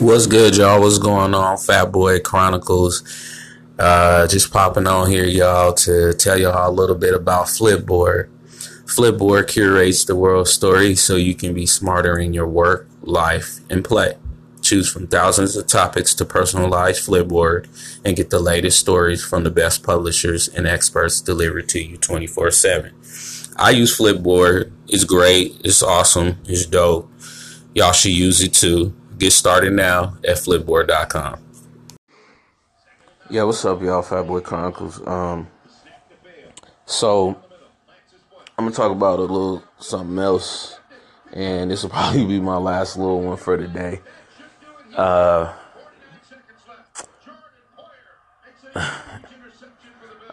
What's good, y'all? What's going on? Fat Boy Chronicles. Uh, just popping on here, y'all, to tell y'all a little bit about Flipboard. Flipboard curates the world story so you can be smarter in your work, life, and play. Choose from thousands of topics to personalize Flipboard and get the latest stories from the best publishers and experts delivered to you 24 7. I use Flipboard. It's great. It's awesome. It's dope. Y'all should use it too. Get started now at flipboard.com. Yeah, what's up, y'all? Fatboy Chronicles. Um, so I'm gonna talk about a little something else, and this will probably be my last little one for today. Uh,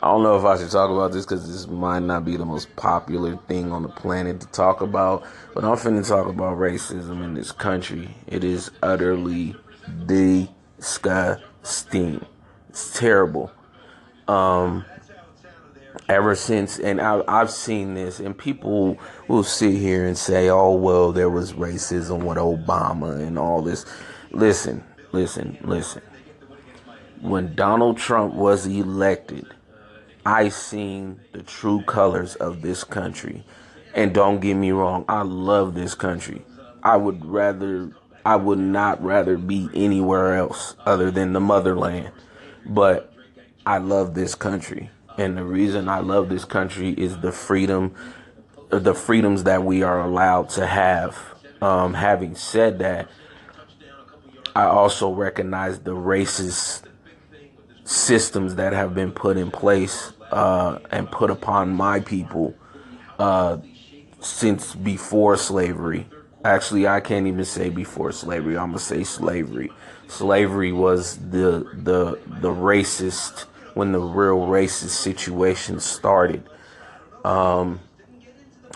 I don't know if I should talk about this because this might not be the most popular thing on the planet to talk about, but I'm finna talk about racism in this country. It is utterly disgusting. It's terrible. Um, ever since, and I, I've seen this, and people will sit here and say, oh, well, there was racism with Obama and all this. Listen, listen, listen. When Donald Trump was elected, I seen the true colors of this country. And don't get me wrong, I love this country. I would rather I would not rather be anywhere else other than the motherland. But I love this country. And the reason I love this country is the freedom the freedoms that we are allowed to have. Um, having said that, I also recognize the racist systems that have been put in place uh, and put upon my people uh, since before slavery. Actually, I can't even say before slavery. I'm gonna say slavery. Slavery was the the the racist when the real racist situation started. Um,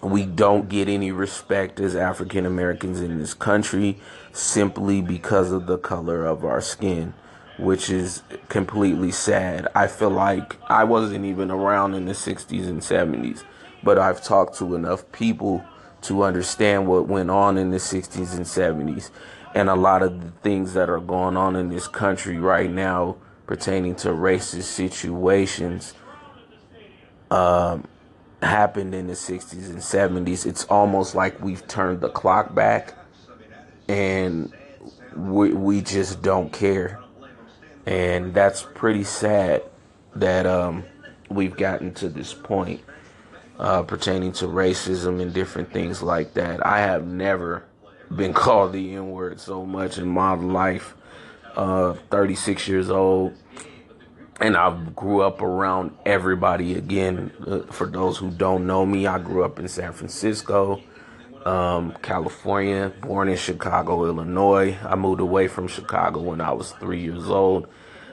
we don't get any respect as African Americans in this country simply because of the color of our skin which is completely sad. I feel like I wasn't even around in the 60s and 70s, but I've talked to enough people to understand what went on in the 60s and 70s and a lot of the things that are going on in this country right now pertaining to racist situations um, happened in the 60s and 70s. It's almost like we've turned the clock back and we, we just don't care and that's pretty sad that um, we've gotten to this point uh, pertaining to racism and different things like that. I have never been called the N word so much in my life. Uh, 36 years old, and I grew up around everybody. Again, uh, for those who don't know me, I grew up in San Francisco um, California, born in Chicago, Illinois. I moved away from Chicago when I was three years old.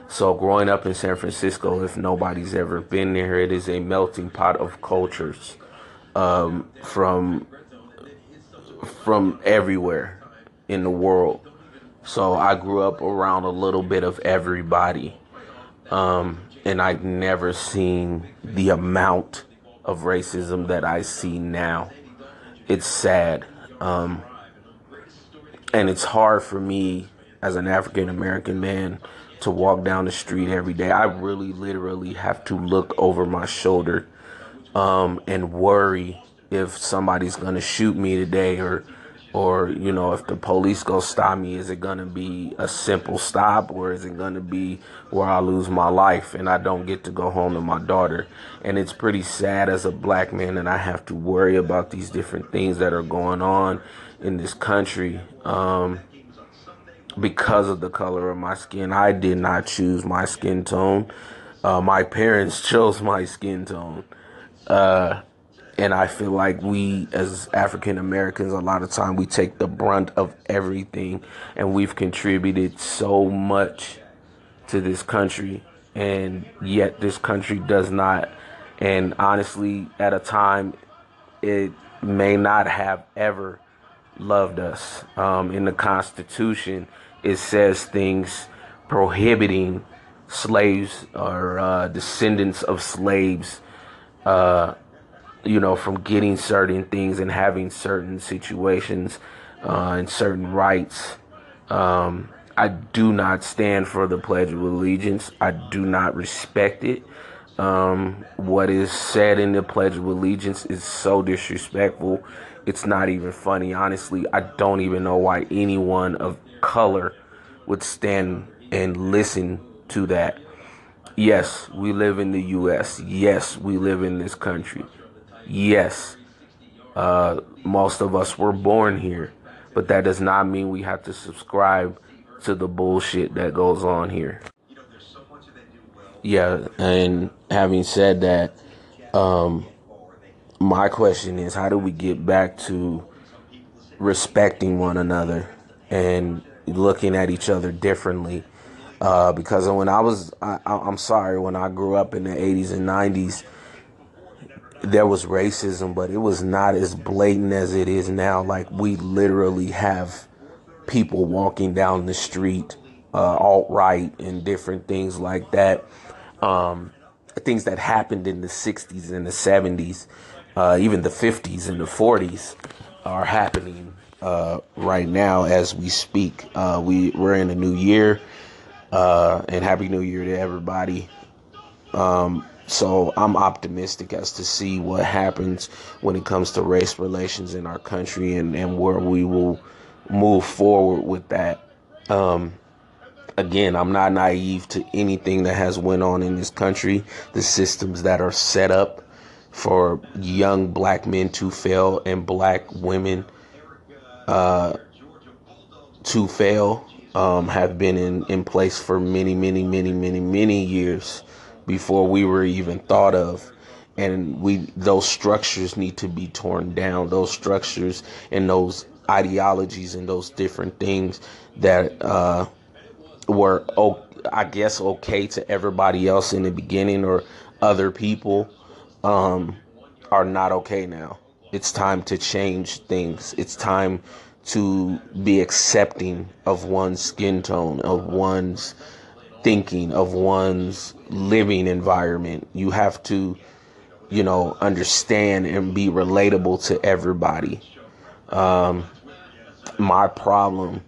So, growing up in San Francisco, if nobody's ever been there, it is a melting pot of cultures um, from from everywhere in the world. So, I grew up around a little bit of everybody, um, and I've never seen the amount of racism that I see now it's sad. Um, and it's hard for me as an African American man to walk down the street every day. I really literally have to look over my shoulder um, and worry if somebody's going to shoot me today or or you know if the police go stop me is it going to be a simple stop or is it going to be where i lose my life and i don't get to go home to my daughter? And it's pretty sad as a black man that i have to worry about these different things that are going on in this country um, because of the color of my skin. I did not choose my skin tone. Uh, my parents chose my skin tone. Uh, and I feel like we as African Americans a lot of time we take the brunt of everything. And we've contributed so much to this country. And yet this country does not. And honestly at a time it may not have ever loved us. Um, in the constitution it says things prohibiting slaves or uh, descendants of slaves uh, you know, from getting certain things and having certain situations uh, and certain rights. Um, I do not stand for the Pledge of Allegiance. I do not respect it. Um, what is said in the Pledge of Allegiance is so disrespectful. It's not even funny. Honestly, I don't even know why anyone of color would stand and listen to that. Yes, we live in the U.S. Yes, we live in this country. Yes, uh, most of us were born here, but that does not mean we have to subscribe to the bullshit that goes on here. Yeah, and having said that, um, my question is how do we get back to respecting one another and looking at each other differently? Uh, because when I was, I, I'm sorry, when I grew up in the 80s and 90s, there was racism, but it was not as blatant as it is now. Like, we literally have people walking down the street, uh, alt right, and different things like that. Um, things that happened in the 60s and the 70s, uh, even the 50s and the 40s, are happening uh, right now as we speak. Uh, we we're in a new year, uh, and happy New Year to everybody. Um, so I'm optimistic as to see what happens when it comes to race relations in our country and, and where we will move forward with that. Um, again, I'm not naive to anything that has went on in this country. The systems that are set up for young black men to fail and black women uh, to fail um, have been in, in place for many, many, many, many, many years before we were even thought of. And we those structures need to be torn down. Those structures and those ideologies and those different things that uh, were, I guess, okay to everybody else in the beginning or other people um, are not okay now. It's time to change things. It's time to be accepting of one's skin tone, of one's thinking, of one's living environment. You have to, you know, understand and be relatable to everybody. Um, my problem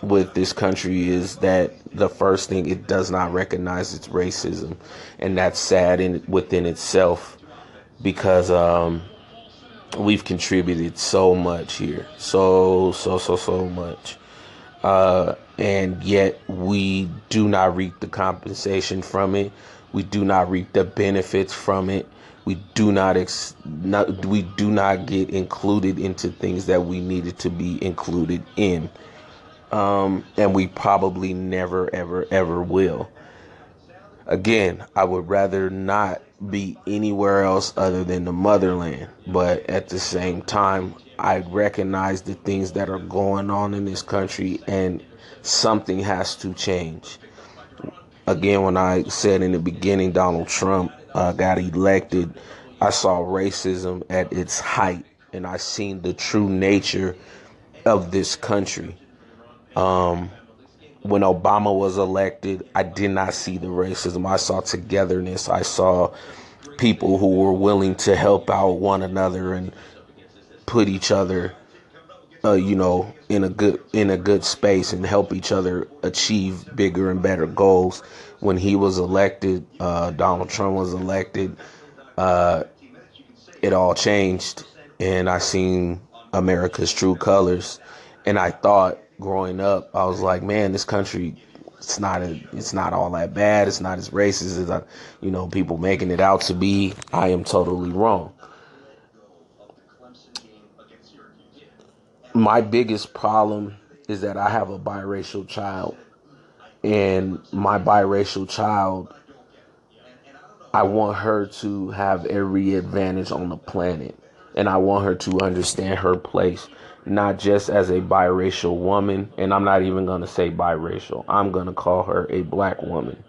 with this country is that the first thing it does not recognize its racism, and that's sad in within itself because um, we've contributed so much here, so so so so much, uh, and yet we do not reap the compensation from it. We do not reap the benefits from it. We do not, ex- not we do not get included into things that we needed to be included in um, and we probably never, ever, ever will. Again, I would rather not be anywhere else other than the motherland, but at the same time, I recognize the things that are going on in this country, and something has to change. Again, when I said in the beginning Donald Trump uh, got elected, I saw racism at its height, and I seen the true nature of this country. Um, when Obama was elected, I did not see the racism. I saw togetherness. I saw people who were willing to help out one another and put each other, uh, you know, in a good in a good space and help each other achieve bigger and better goals. When he was elected, uh, Donald Trump was elected. Uh, it all changed, and I seen America's true colors, and I thought growing up, I was like, man, this country, it's not a, it's not all that bad. It's not as racist as I, you know people making it out to be. I am totally wrong. My biggest problem is that I have a biracial child, and my biracial child, I want her to have every advantage on the planet, and I want her to understand her place not just as a biracial woman, and I'm not even going to say biracial, I'm going to call her a black woman.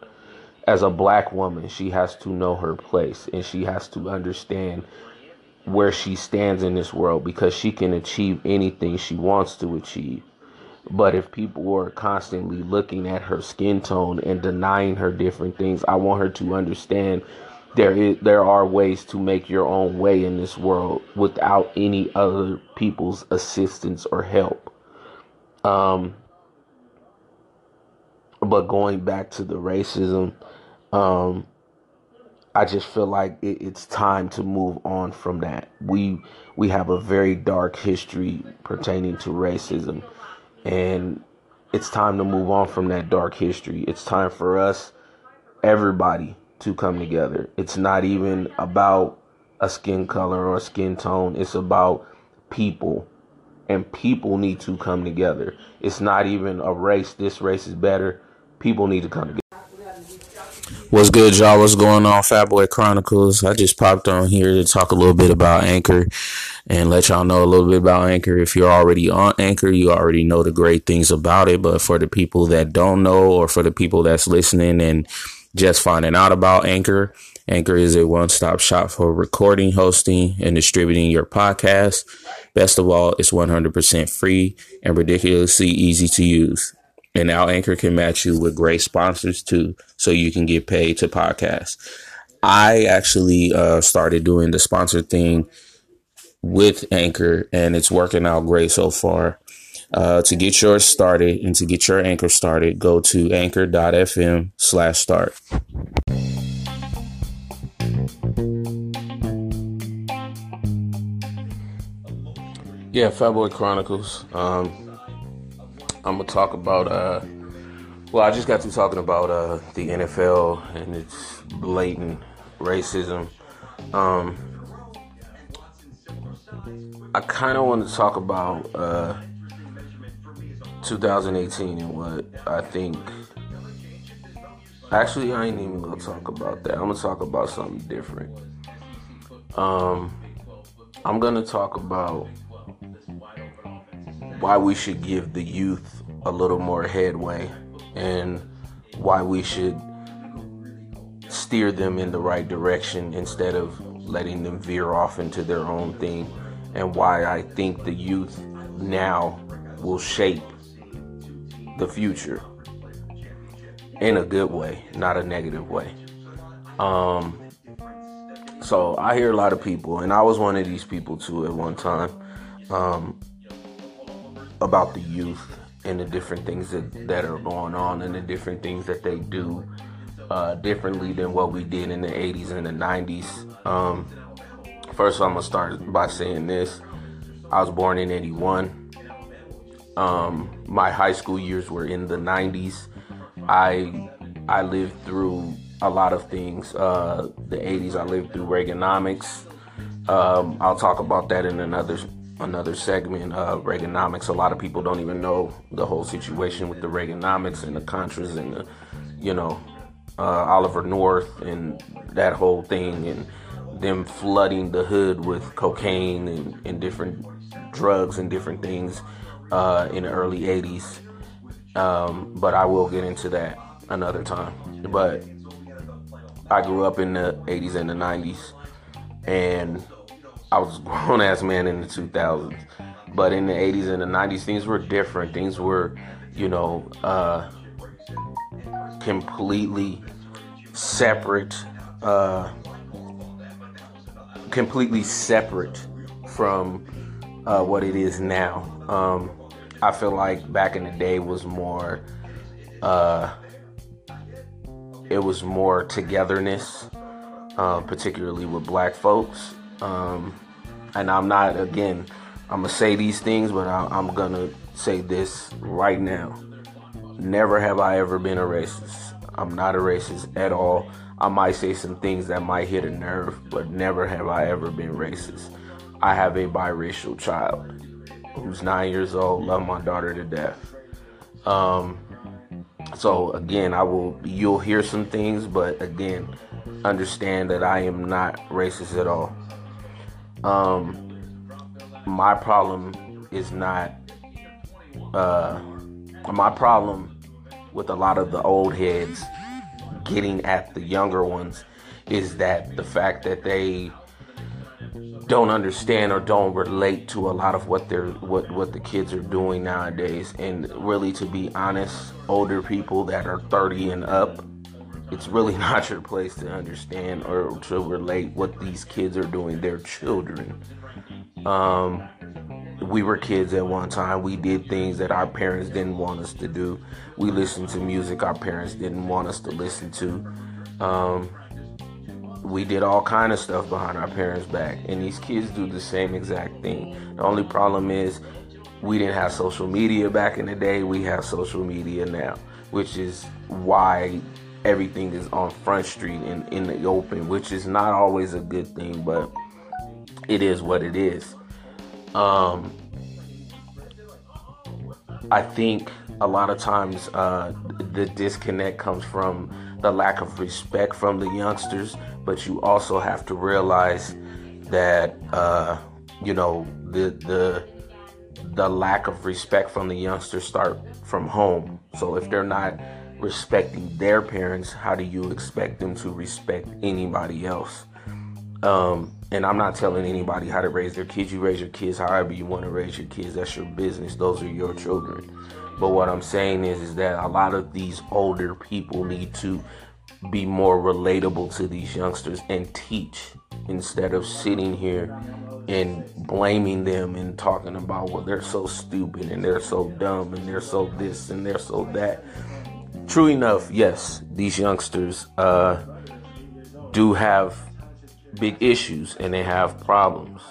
As a black woman, she has to know her place and she has to understand where she stands in this world because she can achieve anything she wants to achieve. But if people are constantly looking at her skin tone and denying her different things, I want her to understand there is there are ways to make your own way in this world without any other people's assistance or help. Um, but going back to the racism, um, I just feel like it, it's time to move on from that. We we have a very dark history pertaining to racism, and it's time to move on from that dark history. It's time for us, everybody, to come together. It's not even about a skin color or skin tone. It's about people, and people need to come together. It's not even a race. This race is better. People need to come together. What's good, y'all? What's going on, Fatboy Chronicles? I just popped on here to talk a little bit about Anchor and let y'all know a little bit about Anchor. If you're already on Anchor, you already know the great things about it. But for the people that don't know, or for the people that's listening and just finding out about Anchor, Anchor is a one stop shop for recording, hosting, and distributing your podcast. Best of all, it's 100% free and ridiculously easy to use. And now Anchor can match you with great sponsors too, so you can get paid to podcast. I actually uh, started doing the sponsor thing with Anchor, and it's working out great so far. Uh, to get yours started and to get your Anchor started, go to anchor.fm slash start. Yeah, Fatboy Chronicles. Um, I'm gonna talk about. Uh, well, I just got to talking about uh, the NFL and its blatant racism. Um, I kind of want to talk about uh, 2018 and what I think. Actually, I ain't even gonna talk about that. I'm gonna talk about something different. Um, I'm gonna talk about why we should give the youth a little more headway and why we should steer them in the right direction instead of letting them veer off into their own thing and why I think the youth now will shape the future in a good way, not a negative way. Um, so I hear a lot of people, and I was one of these people too at one time. Um, about the youth and the different things that, that are going on and the different things that they do uh, differently than what we did in the 80s and the 90s. Um, first, I'm going to start by saying this I was born in 81. Um, my high school years were in the 90s. I I lived through a lot of things. Uh, the 80s, I lived through Reaganomics. Um, I'll talk about that in another another segment of Reaganomics. A lot of people don't even know the whole situation with the Reaganomics and the Contras and the, you know, uh, Oliver North and that whole thing and them flooding the hood with cocaine and, and different drugs and different things uh, in the early 80s. Um, but I will get into that another time. But I grew up in the 80s and the 90s and I was a grown ass man in the 2000s, but in the 80s and the 90s, things were different. Things were, you know, uh, completely separate, uh, completely separate from uh, what it is now. Um, I feel like back in the day was more, uh, it was more togetherness, uh, particularly with black folks. Um, and I'm not, again, I'm to say these things, but I, I'm to say this right now. Never have I ever been a racist. I'm not a racist at all. I might say some things that might hit a nerve, but never have I ever been racist. I have a biracial child who's nine years old, love my daughter to death. Um, so again, I will you'll hear some things, but again, understand that I am not racist at all. Um, my problem is not uh, my problem with a lot of the old heads getting at the younger ones is that the fact that they don't understand or don't relate to a lot of what they're what what the kids are doing nowadays and really to be honest older people that are 30 and up it's really not your place to understand or to relate what these kids are doing. They're children. Um, we were kids at one time. We did things that our parents didn't want us to do. We listened to music our parents didn't want us to listen to. Um, we did all kind of stuff behind our parents' back, and these kids do the same exact thing. The only problem is we didn't have social media back in the day. We have social media now, which is why everything is on Front Street and in the open, which is not always a good thing, but it is what it is. Um, I think a lot of times uh, the disconnect comes from the lack of respect from the youngsters, but you also have to realize that uh, you know the the the lack of respect from the youngsters start from home. So if they're not respecting their parents, how do you expect them to respect anybody else? Um, and I'm not telling anybody how to raise their kids. You raise your kids however you want to raise your kids. That's your business. Those are your children. But what I'm saying is, is that a lot of these older people need to be more relatable to these youngsters and teach instead of sitting here and blaming them and talking about well they're so stupid and they're so dumb and they're so this and they're so that. True enough yes these youngsters uh, do have big issues and they have problems.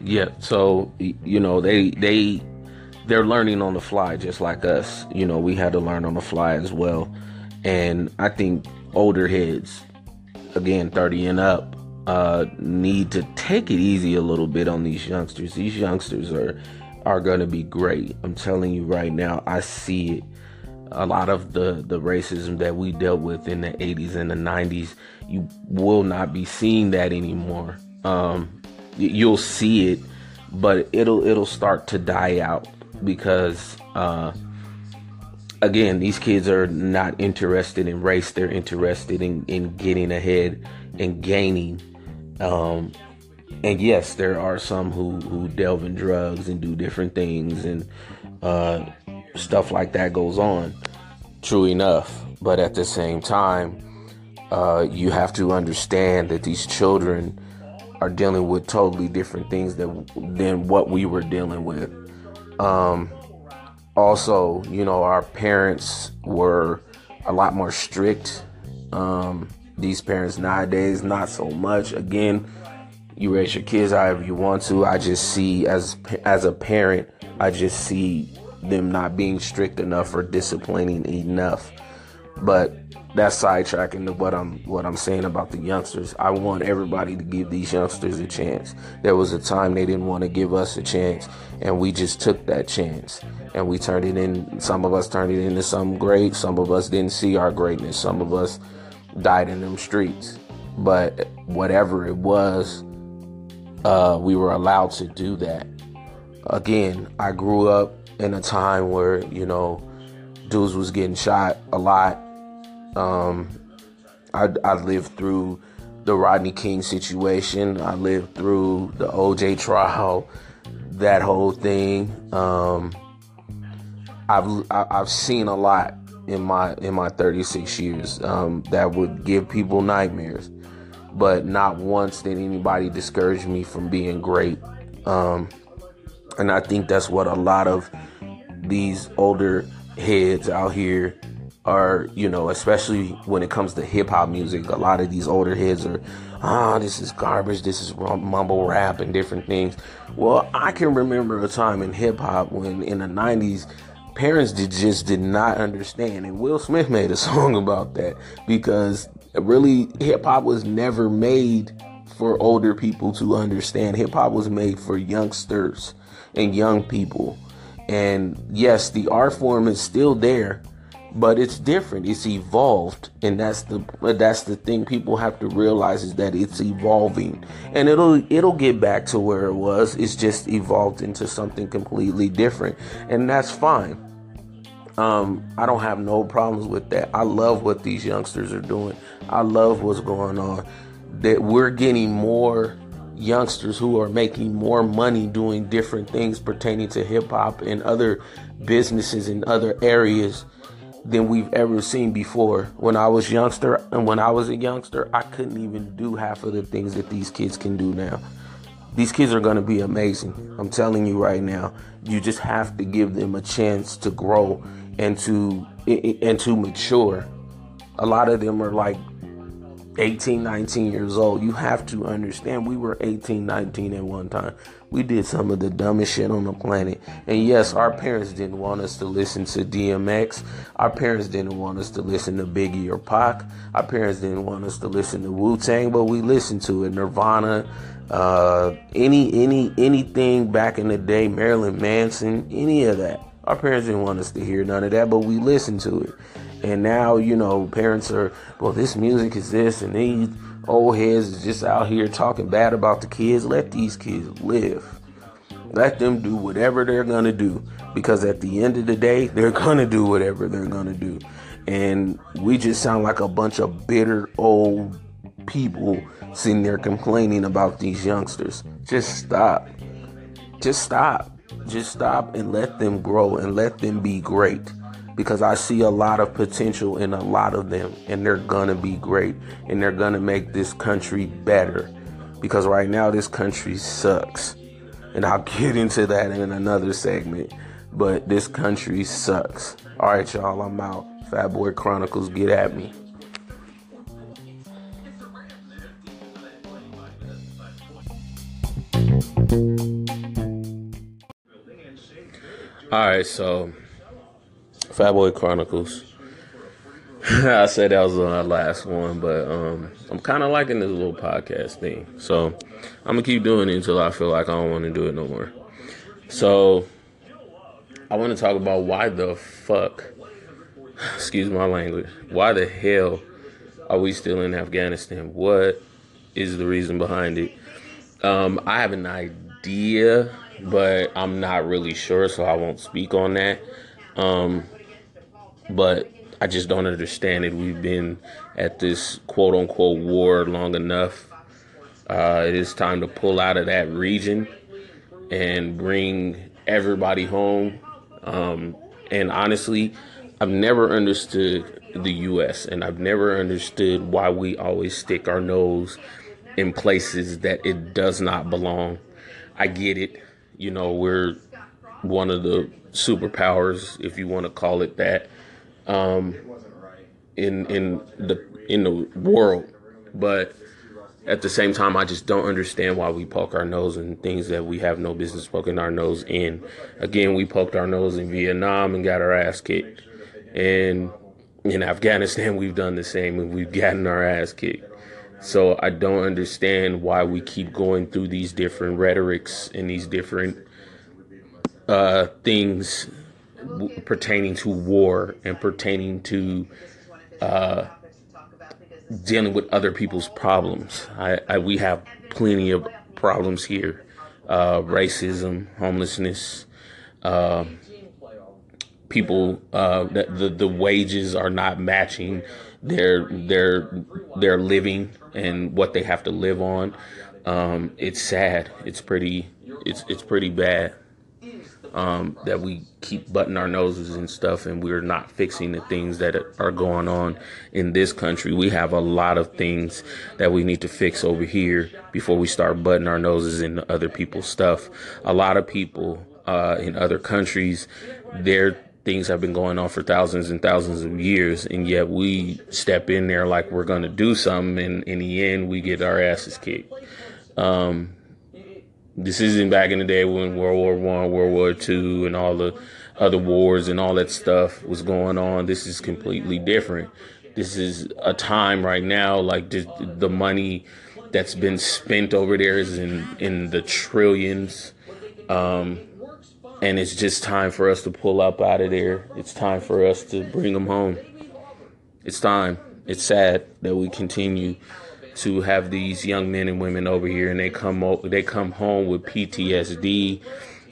Yeah so you know they they they're learning on the fly just like us. You know we had to learn on the fly as well and i think older heads again 30 and up uh, need to take it easy a little bit on these youngsters. These youngsters are are to be great. I'm telling you right now. I see it. A lot of the the racism that we dealt with in the 80s and the 90s, you will not be seeing that anymore. Um, you'll see it, but it'll it'll start to die out because uh, again, these kids are not interested in race. They're interested in, in getting ahead and gaining um, and yes, there are some who, who delve in drugs and do different things and uh, stuff like that goes on. True enough. But at the same time, uh, you have to understand that these children are dealing with totally different things that, than what we were dealing with. Um, also, you know, our parents were a lot more strict. Um, these parents nowadays, not so much. Again, you raise your kids however you want to. I just see as as a parent, I just see them not being strict enough or disciplining enough. But that's sidetracking to what I'm what I'm saying about the youngsters. I want everybody to give these youngsters a chance. There was a time they didn't want to give us a chance, and we just took that chance and we turned it in. Some of us turned it into something great. Some of us didn't see our greatness. Some of us died in them streets. But whatever it was, uh, we were allowed to do that. Again, I grew up in a time where, you know, dudes was getting shot a lot. Um, I, I lived through the Rodney King situation. I lived through the OJ trial, that whole thing. Um, I've I've seen a lot in my in my 36 years um, that would give people nightmares. But not once did anybody discourage me from being great. Um, and I think that's what a lot of these older heads out here are, you know, especially when it comes to hip hop music. A lot of these older heads are, ah, this is garbage, this is mumble rap and different things. Well, I can remember a time in hip hop when in the 90s parents did, just did not understand. And Will Smith made a song about that because really hip hop was never made for older people to understand. Hip hop was made for youngsters and young people. And yes, the art form is still there, but it's different. It's evolved, and that's the that's the thing people have to realize is that it's evolving, and it'll it'll get back to where it was. It's just evolved into something completely different, and that's fine. Um, I don't have no problems with that. I love what these youngsters are doing. I love what's going on. That we're getting more youngsters who are making more money doing different things pertaining to hip hop and other businesses in other areas than we've ever seen before. When I was youngster and when I was a youngster, I couldn't even do half of the things that these kids can do now. These kids are going to be amazing. I'm telling you right now. You just have to give them a chance to grow and to and to mature. A lot of them are like 18, 19 years old. You have to understand we were 18, 19 at one time. We did some of the dumbest shit on the planet. And yes, our parents didn't want us to listen to DMX. Our parents didn't want us to listen to Biggie or Pac. Our parents didn't want us to listen to Wu Tang, but we listened to it. Nirvana, uh, any any anything back in the day, Marilyn Manson, any of that. Our parents didn't want us to hear none of that, but we listened to it. And now, you know, parents are, well, this music is this, and these old heads is just out here talking bad about the kids. Let these kids live. Let them do whatever they're going to do. Because at the end of the day, they're going to do whatever they're going to do. And we just sound like a bunch of bitter old people sitting there complaining about these youngsters. Just stop. Just stop. Just stop and let them grow and let them be great because I see a lot of potential in a lot of them, and they're gonna be great, and they're gonna make this country better. Because right now, this country sucks, and I'll get into that in another segment. But this country sucks. All right, y'all, I'm out. Fat Boy Chronicles, get at me. All right, so Fat Boy Chronicles. I said that was our last one, but um, I'm kind of liking this little podcast thing. So I'm gonna keep doing it until I feel like I don't want to do it no more. So I want to talk about why the fuck, excuse my language, why the hell are we still in Afghanistan? What is the reason behind it? Um, I have an idea, but I'm not really sure, so I won't speak on that. Um, but I just don't understand it. We've been at this quote unquote war long enough. Uh, it is time to pull out of that region and bring everybody home. Um, and honestly, I've never understood the U.S. and I've never understood why we always stick our nose in places that it does not belong. I get it. You know, we're one of the superpowers, if you want to call it that um, in in the in the world, but at the same time, I just don't understand why we poke our nose in things that we have no business poking our nose in. Again, we poked our nose in Vietnam and got our ass kicked, and in Afghanistan, we've done the same and we've gotten our ass kicked. So I don't understand why we keep going through these different rhetorics and these different uh, things pertaining to war and pertaining to uh, dealing with other people's problems. I, I, we have plenty of problems here: uh, racism, homelessness, uh, people uh, that the the wages are not matching their their their living and what they have to live on. Um, it's sad. It's pretty. It's it's pretty bad um, that we keep butting our noses and stuff, and we're not fixing the things that are going on in this country. We have a lot of things that we need to fix over here before we start butting our noses in other people's stuff. A lot of people uh, in other countries, their things have been going on for thousands and thousands of years, and yet we step in there like we're going to do something, and in the end, we get our asses kicked. Um, this isn't back in the day when World War One, World War Two, and all the other wars and all that stuff was going on. This is completely different. This is a time right now, like the, the money that's been spent over there is in in the trillions, um, and it's just time for us to pull up out of there. It's time for us to bring them home. It's time. It's sad that we continue to have these young men and women over here, and they come they come home with PTSD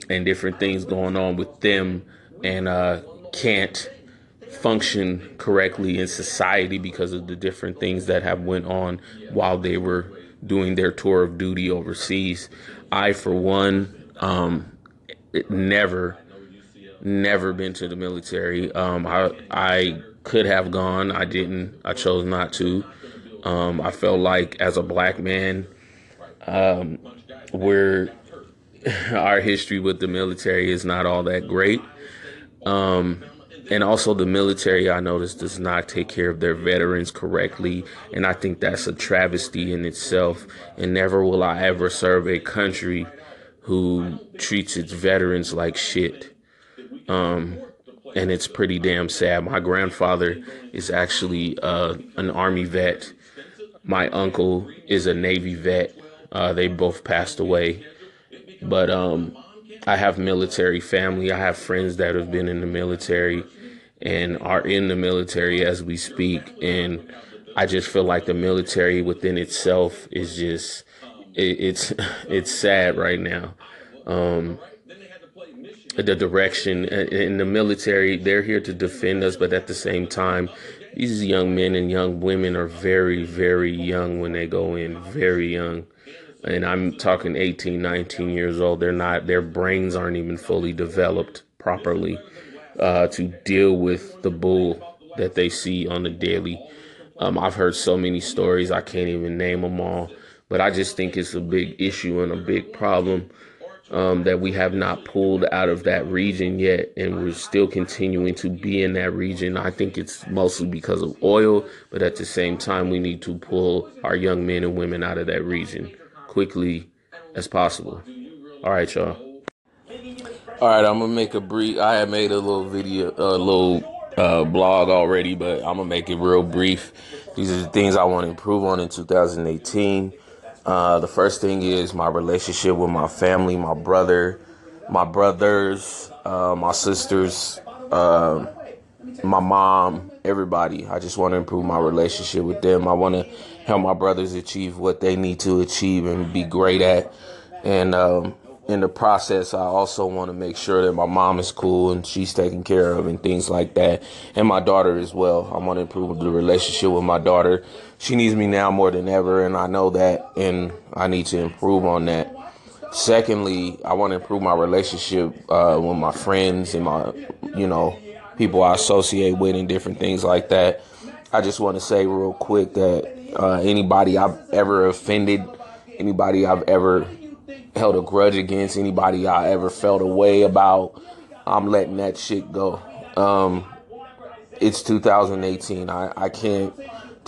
and different things going on with them, and uh, can't function correctly in society because of the different things that have went on while they were doing their tour of duty overseas. I, for one, um, never, never been to the military. Um, I, I could have gone. I didn't. I chose not to. Um, I felt like as a black man, um, we're our history with the military is not all that great. Um, and also the military I noticed does not take care of their veterans correctly, and I think that's a travesty in itself. And never will I ever serve a country who treats its veterans like shit. Um, and it's pretty damn sad. My grandfather is actually uh, an army vet. My uncle is a navy vet. Uh, they both passed away, but um, I have military family. I have friends that have been in the military and are in the military as we speak. And I just feel like the military within itself is just it, it's it's sad right now. Um, the direction in the military, they're here to defend us, but at the same time, these young men and young women are very, very young when they go in, very young. And I'm talking 18, 19 years old. They're not, their brains aren't even fully developed properly uh, to deal with the bull that they see on the daily. Um, I've heard so many stories, I can't even name them all, but I just think it's a big issue and a big problem um, that we have not pulled out of that region yet, and we're still continuing to be in that region. I think it's mostly because of oil, but at the same time, we need to pull our young men and women out of that region quickly as possible. All right, y'all. All right, I'm gonna make a brief. I had made a little video, a little uh, blog already, but I'm gonna make it real brief. These are the things I want to improve on in 2018. Uh, the first thing is my relationship with my family, my brother, my brothers, uh, my sisters, uh, my mom, everybody. I just want to improve my relationship with them. I want to help my brothers achieve what they need to achieve and be great at. And um, in the process, I also want to make sure that my mom is cool and she's taken care of and things like that. And my daughter as well. I want to improve the relationship with my daughter. She needs me now more than ever, and I know that, and I need to improve on that. Secondly, I want to improve my relationship uh, with my friends and my, you know, people I associate with and different things like that. I just want to say real quick that uh, anybody I've ever offended, anybody I've ever held a grudge against anybody I ever felt a way about. I'm letting that shit go. Um, it's 2018. I, I can't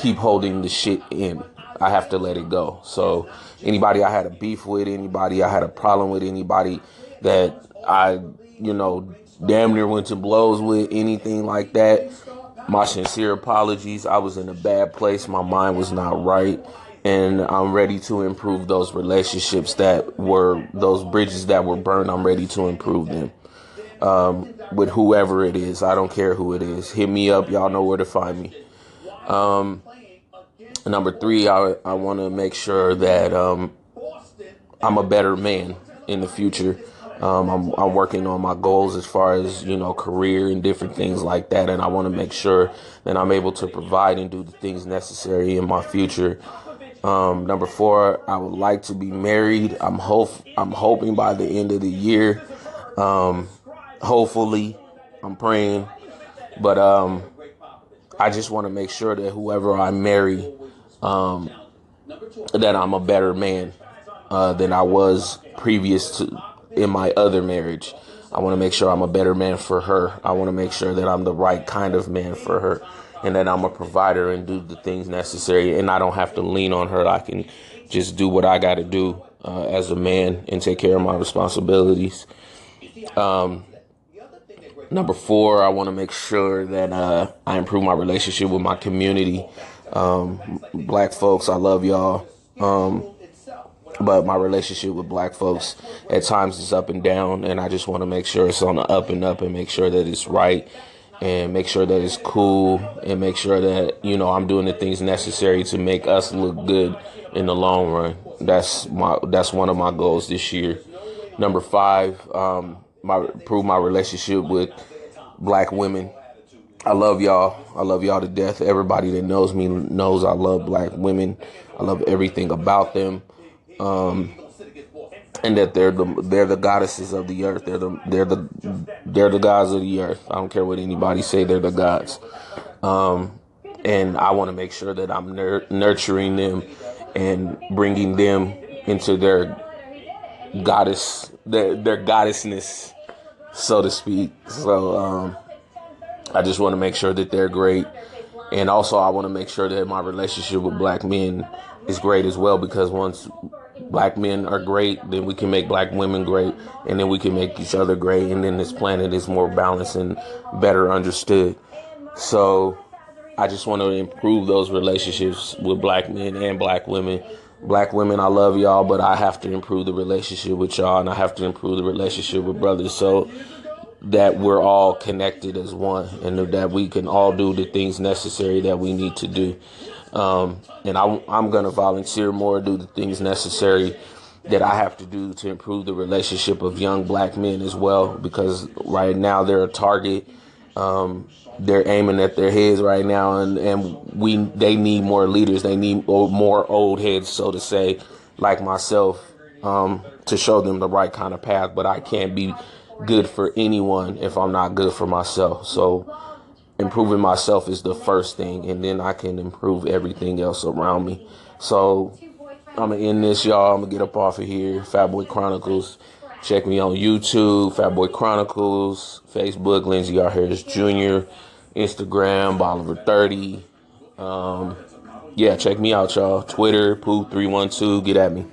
keep holding the shit in. I have to let it go. So anybody I had a beef with, anybody I had a problem with, anybody that I, you know, damn near went to blows with, anything like that. My sincere apologies. I was in a bad place. My mind was not right and I'm ready to improve those relationships that were those bridges that were burned. I'm ready to improve them um, with whoever it is. I don't care who it is. Hit me up. Y'all know where to find me. Um, number three, I I want to make sure that um, I'm a better man in the future. Um, I'm, I'm working on my goals as far as you know career and different things like that, and I want to make sure that I'm able to provide and do the things necessary in my future um, number four, I would like to be married. I'm hope I'm hoping by the end of the year. Um, hopefully, I'm praying, but um, I just want to make sure that whoever I marry, um, that I'm a better man uh, than I was previous to in my other marriage. I want to make sure I'm a better man for her. I want to make sure that I'm the right kind of man for her and that I'm a provider and do the things necessary and I don't have to lean on her. I can just do what I got to do uh, as a man and take care of my responsibilities. Um, number four, I want to make sure that uh, I improve my relationship with my community. Um, black folks, I love y'all. Um, but my relationship with black folks at times is up and down, and I just want to make sure it's on the up and up and make sure that it's right and make sure that it's cool and make sure that you know I'm doing the things necessary to make us look good in the long run. That's my that's one of my goals this year. Number five, um, my improve my relationship with black women. I love y'all. I love y'all to death. Everybody that knows me knows I love black women. I love everything about them. Um, and that they're the they're the goddesses of the earth. They're the they're the they're the gods of the earth. I don't care what anybody say. They're the gods, um, and I want to make sure that I'm nur- nurturing them and bringing them into their goddess, their their goddessness, so to speak. So um, I just want to make sure that they're great, and also I want to make sure that my relationship with black men is great as well. Because once black men are great, then we can make black women great, and then we can make each other great, and then this planet is more balanced and better understood. So I just want to improve those relationships with black men and black women. Black women, I love y'all, but I have to improve the relationship with y'all, and I have to improve the relationship with brothers so that we're all connected as one, and that we can all do the things necessary that we need to do. Um, and I, I'm going to volunteer more, do the things necessary that I have to do to improve the relationship of young black men as well, because right now they're a target. Um, they're aiming at their heads right now, and, and we they need more leaders. They need more old heads, so to say, like myself, um, to show them the right kind of path. But I can't be good for anyone if I'm not good for myself. So improving myself is the first thing, and then I can improve everything else around me. So I'm gonna end this, y'all. I'm gonna get up off of here. Fatboy Chronicles. Check me on YouTube, Fatboy Chronicles, Facebook, Lindsay R. Harris Jr., Instagram, Bolivar30. Um, yeah, check me out, y'all. Twitter, Pooh312. Get at me.